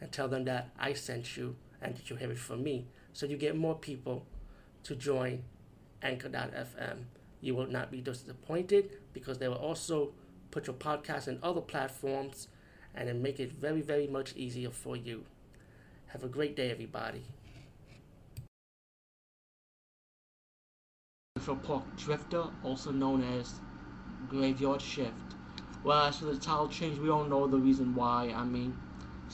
and tell them that I sent you and that you have it from me. So you get more people to join Anchor.fm. You will not be disappointed because they will also put your podcast in other platforms and then make it very, very much easier for you. Have a great day, everybody. For Park Drifter, also known as Graveyard Shift. Well, as for the title change, we don't know the reason why. I mean,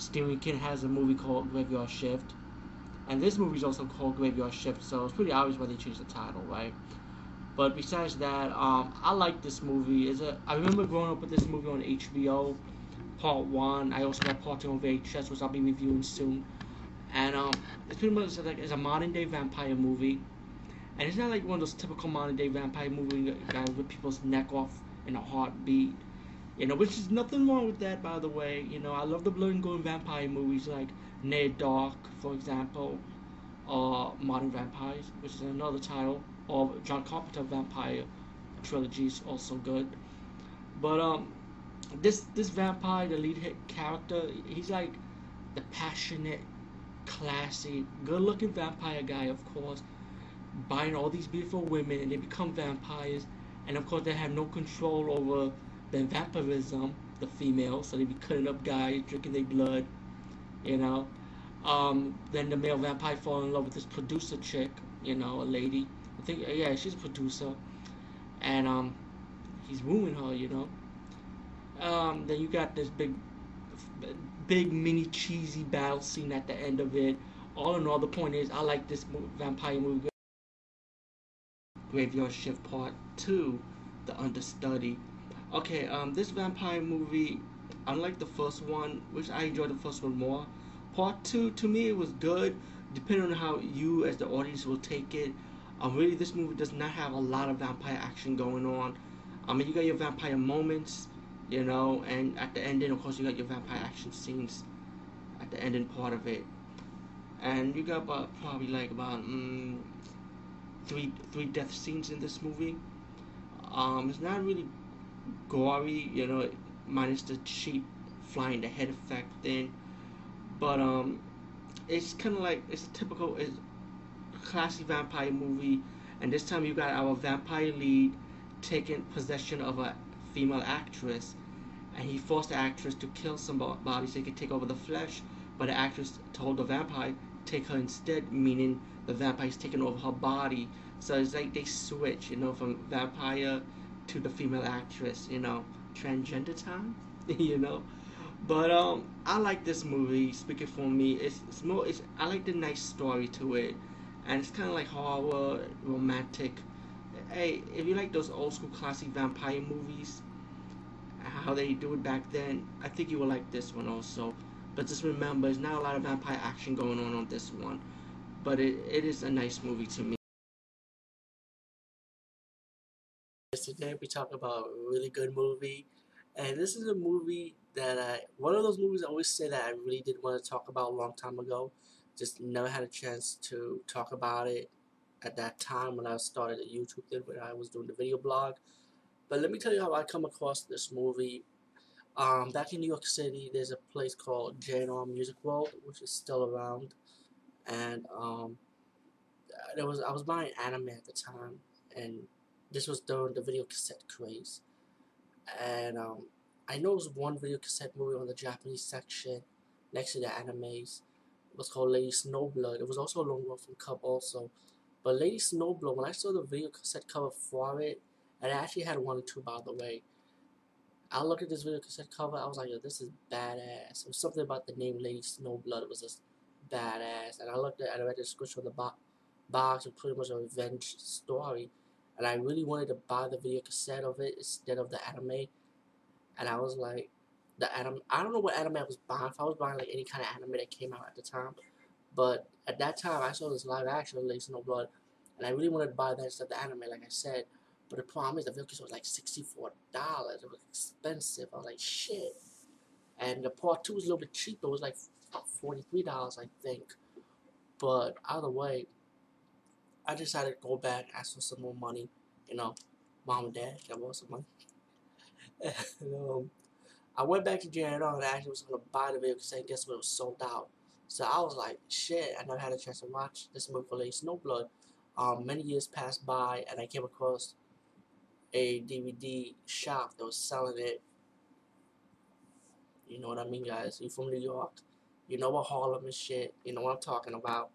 Stephen King has a movie called Graveyard Shift, and this movie is also called Graveyard Shift, so it's pretty obvious why they changed the title, right? But besides that, um, I like this movie. Is a I remember growing up with this movie on HBO, Part One. I also got Part Two on VHS, which I'll be reviewing soon. And um, it's pretty much like it's a modern day vampire movie, and it's not like one of those typical modern day vampire movies guys with people's neck off in a heartbeat. You know, which is nothing wrong with that, by the way. You know, I love the blood and gore vampire movies like Near Dark, for example, or Modern Vampires, which is another title, or John Carpenter Vampire trilogy is also good. But um, this this vampire, the lead hit character, he's like the passionate, classy, good-looking vampire guy, of course, buying all these beautiful women, and they become vampires, and of course they have no control over then vampirism, the female, so they be cutting up guys, drinking their blood, you know. Um, then the male vampire fall in love with this producer chick, you know, a lady. I think, yeah, she's a producer, and um, he's wooing her, you know. Um, then you got this big, big mini cheesy battle scene at the end of it. All in all, the point is, I like this vampire movie. Graveyard Shift Part Two, The Understudy. Okay, um, this vampire movie, unlike the first one, which I enjoyed the first one more, part two to me it was good, depending on how you as the audience will take it. Um, really, this movie does not have a lot of vampire action going on. I mean, you got your vampire moments, you know, and at the ending, of course, you got your vampire action scenes at the ending part of it, and you got about probably like about um, three three death scenes in this movie. Um, it's not really gory, you know, minus the cheap flying the head effect thing. But um, it's kind of like it's a typical it's classic vampire movie, and this time you got our vampire lead taking possession of a female actress, and he forced the actress to kill somebody so he could take over the flesh. But the actress told the vampire take her instead, meaning the vampire's taking over her body. So it's like they switch, you know, from vampire to the female actress, you know, transgender time, you know. But um, I like this movie. Speaking for me, it's, it's more. It's I like the nice story to it, and it's kind of like horror, romantic. Hey, if you like those old school classic vampire movies, how they do it back then, I think you will like this one also. But just remember, there's not a lot of vampire action going on on this one, but it, it is a nice movie to me. Today we talk about a really good movie, and this is a movie that I one of those movies I always say that I really did want to talk about a long time ago, just never had a chance to talk about it at that time when I started a YouTube thing when I was doing the video blog. But let me tell you how I come across this movie. Um, back in New York City, there's a place called J&R Music World, which is still around, and um, there was I was buying anime at the time, and this was during the video cassette craze. And um, I was one video cassette movie on the Japanese section next to the animes. It was called Lady Snowblood. It was also a Lone Wolf and Cub also. But Lady Snowblood, when I saw the video cassette cover for it, and I actually had one or two by the way. I looked at this video cassette cover, I was like, Yo, this is badass. It was something about the name Lady Snowblood. It was just badass. And I looked at and I read the description of the bo box, it was pretty much a revenge story and I really wanted to buy the video cassette of it instead of the anime. And I was like, the anime, I don't know what anime I was buying. If I was buying like any kind of anime that came out at the time, But at that time, I saw this live action of Lady Snowblood, and I really wanted to buy that instead of the anime, like I said. But the problem is the video case was like sixty-four dollars. It was expensive. I was like, shit. And the part two was a little bit cheaper. It was like forty-three dollars, I think. But either way, I decided to go back, ask for some more money. You know, mom and dad, I borrow some money? and, um, I went back to J&R and actually was gonna buy the video because I guess when it was sold out. So I was like, shit, I never had a chance to watch this movie Lady Snowblood. Um, many years passed by and I came across a DVD shop that was selling it. You know what I mean, guys? You're from New York. You know what Harlem and shit. You know what I'm talking about.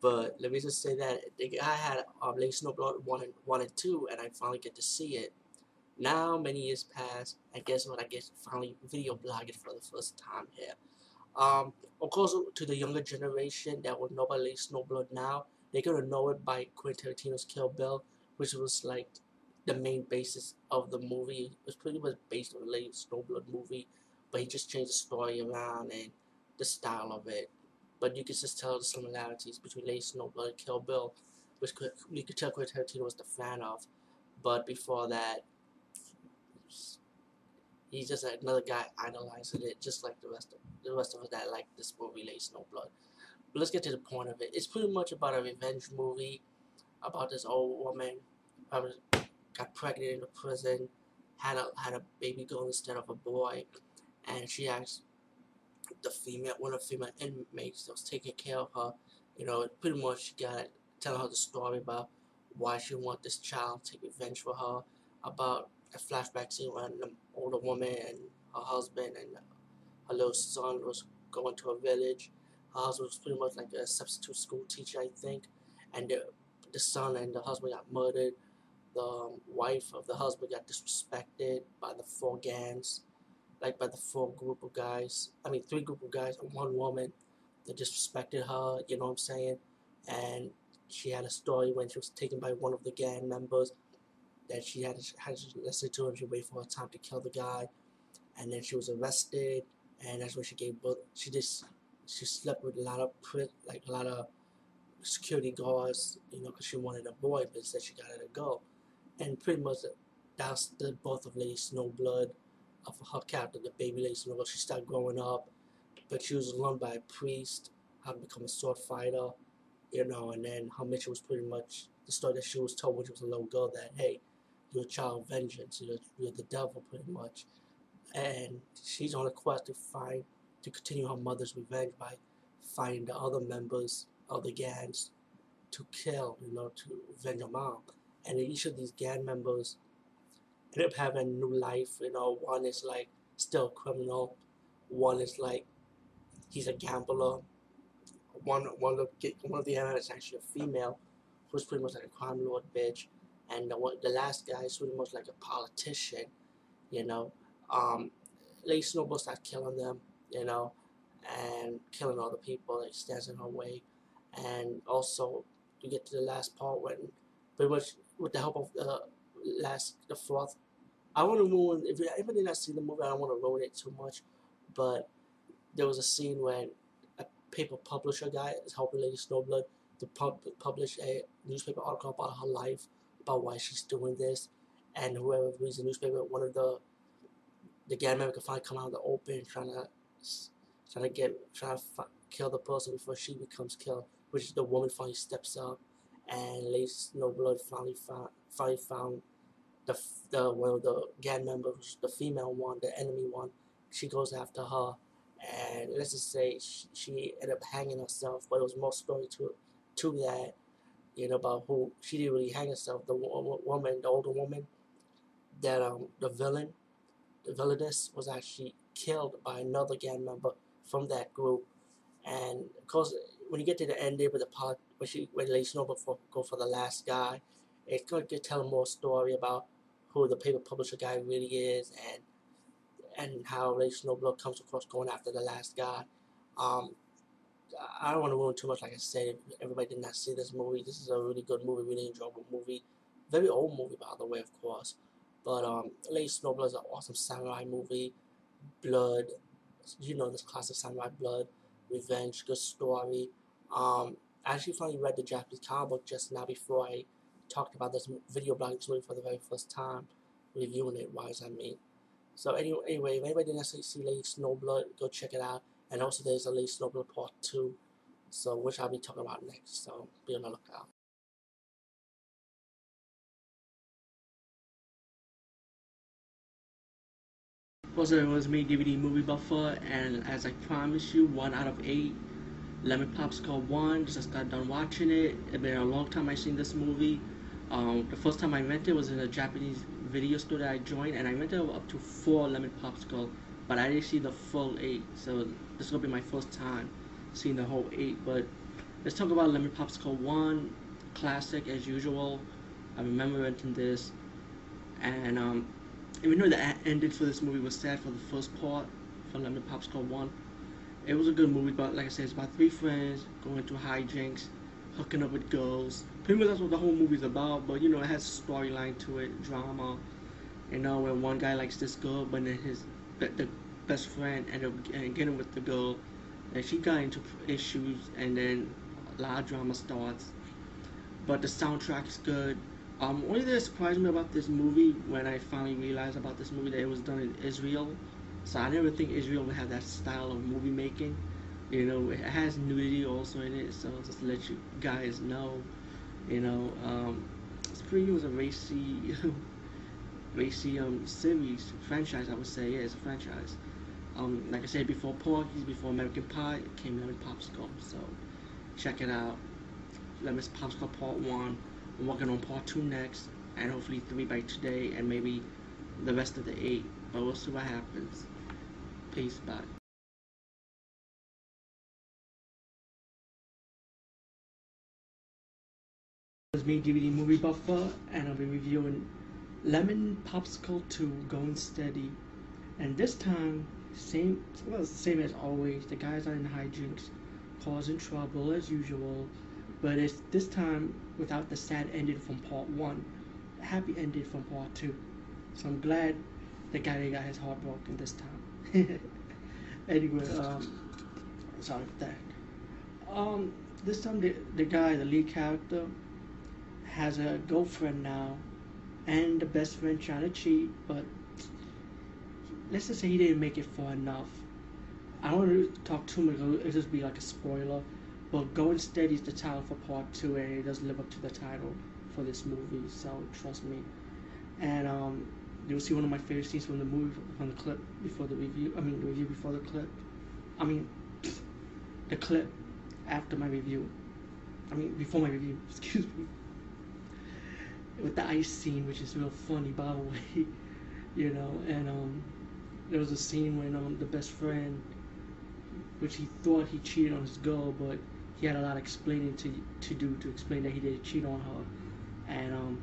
But let me just say that I had um, Lady Snowblood 1 and, 1 and 2, and I finally get to see it. Now, many years pass, and guess what? I get finally video blogging for the first time here. Um, of course, to the younger generation that would know about Lady Snowblood now, they're gonna know it by Quentin Tarantino's Kill Bill, which was like the main basis of the movie. It was pretty much based on the Snowblood movie, but he just changed the story around and the style of it. But you can just tell the similarities between Lady Snowblood and Kill Bill, which could, you could tell Quentin Tarantino was the fan of. But before that, he's just another guy idolizing it, just like the rest of the rest of us that like this movie, Lady Snowblood. But let's get to the point of it. It's pretty much about a revenge movie about this old woman who got pregnant in the prison, had a had a baby girl instead of a boy, and she asked the female one of the female inmates that was taking care of her, you know, pretty much got telling her the story about why she want this child to take revenge for her, about a flashback scene when an older woman and her husband and her little son was going to a village. Her husband was pretty much like a substitute school teacher, I think, and the, the son and the husband got murdered. The um, wife of the husband got disrespected by the four gangs, like by the four group of guys. I mean, three group of guys and one woman that disrespected her. You know what I'm saying? And she had a story when she was taken by one of the gang members that she had had to listen to him. She waited for her time to kill the guy, and then she was arrested, and that's when she gave birth. She just she slept with a lot of like a lot of security guards, you know, because she wanted a boy, but instead she got her to go, and pretty much that's the birth of Lady Snowblood, of her character, the baby Lady Snowblood. She started growing up, but she was learned by a priest how to become a sword fighter, you know, and then her mission was pretty much the story that she was told when she was a little girl that hey, you're a child of vengeance. You're, you're the devil, pretty much. And she's on a quest to find, to continue her mother's revenge by finding the other members of the gangs to kill, you know, to avenge her mom. And each of these gang members end up having a new life. You know, one is like still criminal. One is like he's a gambler. One one of one of the animals is actually a female, who's pretty much like a crime lord bitch and the, one, the last guy is pretty much like a politician, you know. Um, Lady Snowblood starts killing them, you know, and killing all the people that stands in her way. And also, you get to the last part when, pretty much with the help of the last, the fourth. I want to ruin, if anybody not seen the movie, I don't want to ruin it too much, but there was a scene when a paper publisher guy is helping Lady Snowblood to pub publish a newspaper article about her life about why she's doing this, and whoever reads the newspaper, one of the the gang member can finally come out of the open, trying to trying to get trying to kill the person before she becomes killed, which the woman finally steps up, and Lady Snowblood finally found finally found the the one of the gang members, the female one, the enemy one. She goes after her, and let's just say she, she ended up hanging herself, but it was more story to to that you know, about who she didn't really hang herself. The woman, the older woman, that um the villain, the villainess was actually killed by another gang member from that group. And of course, when you get to the end there with the polit- when she when Lady for, go for the last guy, it's going to tell more story about who the paper publisher guy really is and and how Lady Snowblood comes across going after the last guy. Um, I don't want to ruin too much. Like I said, everybody did not see this movie. This is a really good movie, really enjoyable movie. Very old movie, by the way, of course. But um, Lady Snowblood is an awesome samurai movie. Blood, you know this classic samurai blood. revenge, good story. Um, I actually finally read the Japanese comic book just now before I talked about this video blogging movie for the very first time, reviewing it wise, I mean. So anyway, anyway if anybody didn't see Lady Snowblood, go check it out. And also there's a Lady Snowblood Part 2, so which I'll be talking about next, so be on the lookout. Also, it was me, DVD Movie Buffer, and as I promised you, one out of eight Lemon Popsicle 1, just got done watching it. It's been a long time I seen this movie. Um, the first time I rented it was in a Japanese video store that I joined, and I rented up to four Lemon Popsicle, but I didn't see the full eight, so this will be my first time seeing the whole eight. But let's talk about Lemon Popsicle 1, classic as usual. I remember renting this, and um, even though the ending for this movie was sad for the first part, for Lemon Popsicle 1, it was a good movie, but like I said, it's about three friends going through hijinks, hooking up with girls. Pretty much that's what the whole movie's about, but you know, it has a storyline to it, drama. You know, where one guy likes this girl, but then his the best friend ended up getting with the girl, and she got into issues, and then a lot of drama starts. But the soundtrack is good. Um, only thing that surprised me about this movie when I finally realized about this movie that it was done in Israel so I never think Israel would have that style of movie making. You know, it has nudity also in it, so just to let you guys know, you know, um, it's pretty was a racy, racy um series franchise. I would say, yeah, it's a franchise. Um, like I said before, Porky's, before American Pie, it came Lemon Popsicle. So check it out. Lemon Popsicle Part One. I'm working on Part Two next, and hopefully three by today, and maybe the rest of the eight. But we'll see what happens. Bye. It's me, DVD Movie Buffer, and I'll be reviewing Lemon Popsicle 2 Going Steady. And this time, same well, same as always. The guys are in hijinks, causing trouble as usual. But it's this time without the sad ending from part one, happy ending from part two. So I'm glad the guy got his heart broken this time. anyway, um, sorry for that. Um, this time the, the guy, the lead character, has a girlfriend now, and the best friend trying to cheat, but let's just say he didn't make it far enough. I don't want to talk too much, it'll just be like a spoiler, but Going Steady is the title for part two, and it does live up to the title for this movie, so trust me. And um, you'll see one of my favorite scenes from the movie from the clip before the review. I mean the review before the clip. I mean the clip after my review. I mean before my review. Excuse me. With the ice scene, which is real funny by the way, you know, and um, there was a scene when um the best friend, which he thought he cheated on his girl, but he had a lot of explaining to to do to explain that he didn't cheat on her, and um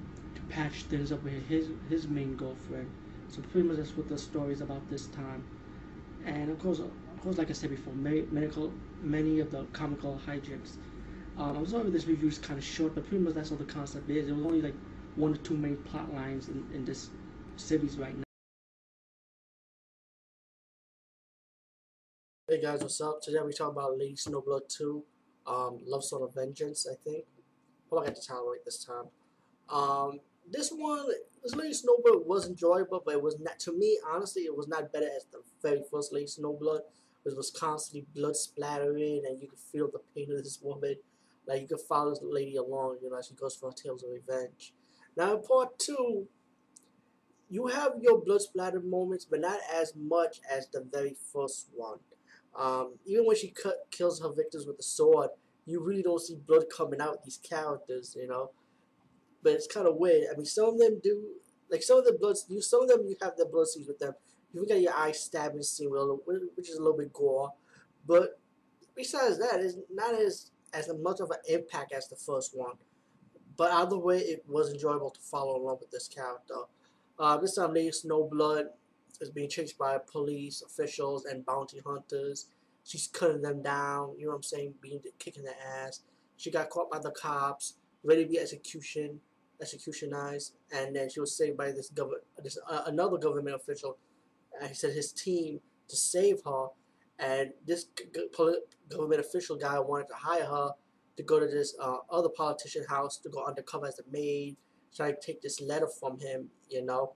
patch things up with his his main girlfriend. So pretty much that's what the story is about this time. And of course, of course, like I said before, many, medical, many of the comical hijinks. Um, I'm sorry this review is kind of short, but pretty much that's all the concept is. There was only like one or two main plot lines in, in this series right now. Hey guys, what's up? Today we talk about Lady Snowblood 2, um, Love Song of Vengeance, I think. Hope I got the title right this time. Um, this one, this Lady Snowblood was enjoyable, but it was not to me. Honestly, it was not better as the very first Lady Snowblood, which was constantly blood splattering, and you could feel the pain of this woman. Like you could follow this lady along, you know, as she goes for her tales of revenge. Now in part two, you have your blood splattered moments, but not as much as the very first one. Um, even when she cut, kills her victims with the sword, you really don't see blood coming out these characters, you know but it's kind of weird. I mean, some of them do, like some of the blood, you some of them you have the blood scenes with them. You got your eye stabbing scene, which is a little bit gore, but besides that, it's not as as much of an impact as the first one. But either way, it was enjoyable to follow along with this character. Uh, this time, Lady Snowblood is being chased by police officials and bounty hunters. She's cutting them down, you know what I'm saying, being kicking their ass. She got caught by the cops, ready to be execution executionized, and then she was saved by this government, this uh, another government official. And he said his team to save her, and this government official guy wanted to hire her to go to this uh, other politician house to go undercover as a maid, try to take this letter from him, you know,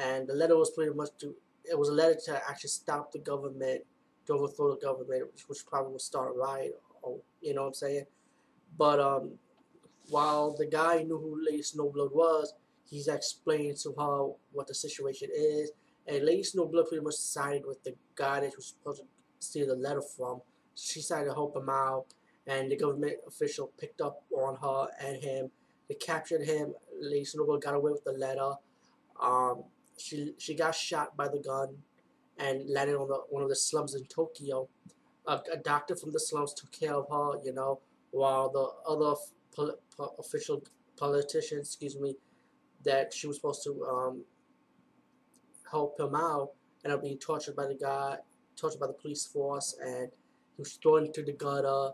and the letter was pretty much to it was a letter to actually stop the government, to overthrow the government, which, which probably would start a riot, or you know what I'm saying. But um, while the guy knew who Lady Snowblood was, he's explained to her what the situation is, and Lady Snowblood pretty much sided with the guy that was supposed to steal the letter from. She decided to help him out, and the government official picked up on her and him. They captured him. Lady Snowblood got away with the letter. Um, she she got shot by the gun and landed on the, one of the slums in Tokyo. A, a doctor from the slums took care of her, you know, while the other pol po official politician, excuse me, that she was supposed to um, help him out, ended up being tortured by the guy, tortured by the police force, and he was thrown into the gutter.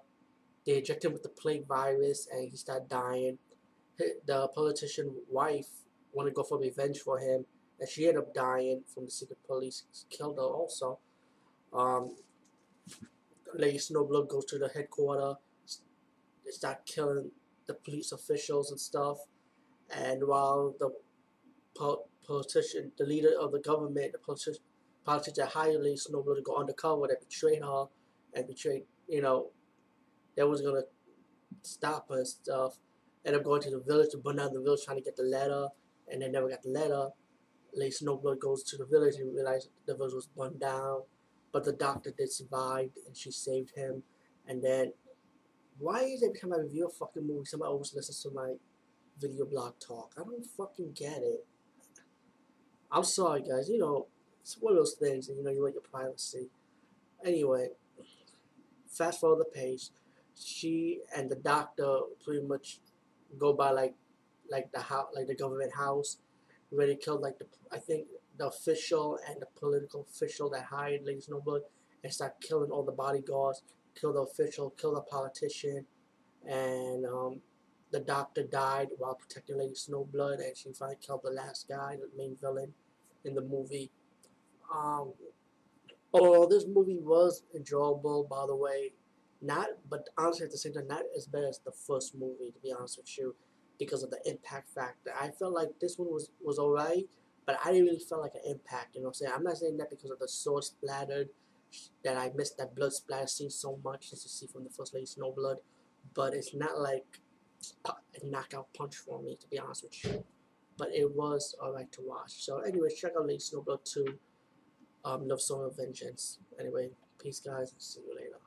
They injected him with the plague virus, and he started dying. The politician wife wanted to go for revenge for him, and she ended up dying from the secret police killed her also. Um, Lady Snowblood goes to the headquarters, they start killing the police officials and stuff. And while the po politician, the leader of the government, the politician, politician hired Lady Snowblood to go undercover that betrayed her and betrayed, you know, that was gonna stop her and stuff. Ended up going to the village to burn down the village trying to get the letter, and they never got the letter. Lady Snowblood goes to the village and realizes the village was burned down, but the doctor did survive and she saved him. And then, why is every time I review a fucking movie, somebody always listens to my video blog talk? I don't fucking get it. I'm sorry, guys. You know, it's one of those things, and you know, you want your privacy. Anyway, fast forward the page. She and the doctor pretty much go by like, like the house, like the government house where they killed like the I think the official and the political official that hired Lady Snowblood and start killing all the bodyguards, kill the official, kill the politician, and um, the doctor died while protecting Lady Snowblood, and she finally killed the last guy, the main villain in the movie. Um, although this movie was enjoyable, by the way, not but honestly at the same time not as bad as the first movie, to be honest with you because of the impact factor. I felt like this one was, was alright, but I didn't really feel like an impact, you know what I'm saying? I'm not saying that because of the sword splattered, that I missed that blood splatter scene so much as you see from the First Lady Snowblood, but it's not like a knockout punch for me, to be honest with you. But it was alright to watch. So anyway, check out Lady Snowblood 2, um, Love Song of Vengeance. Anyway, peace guys, see you later.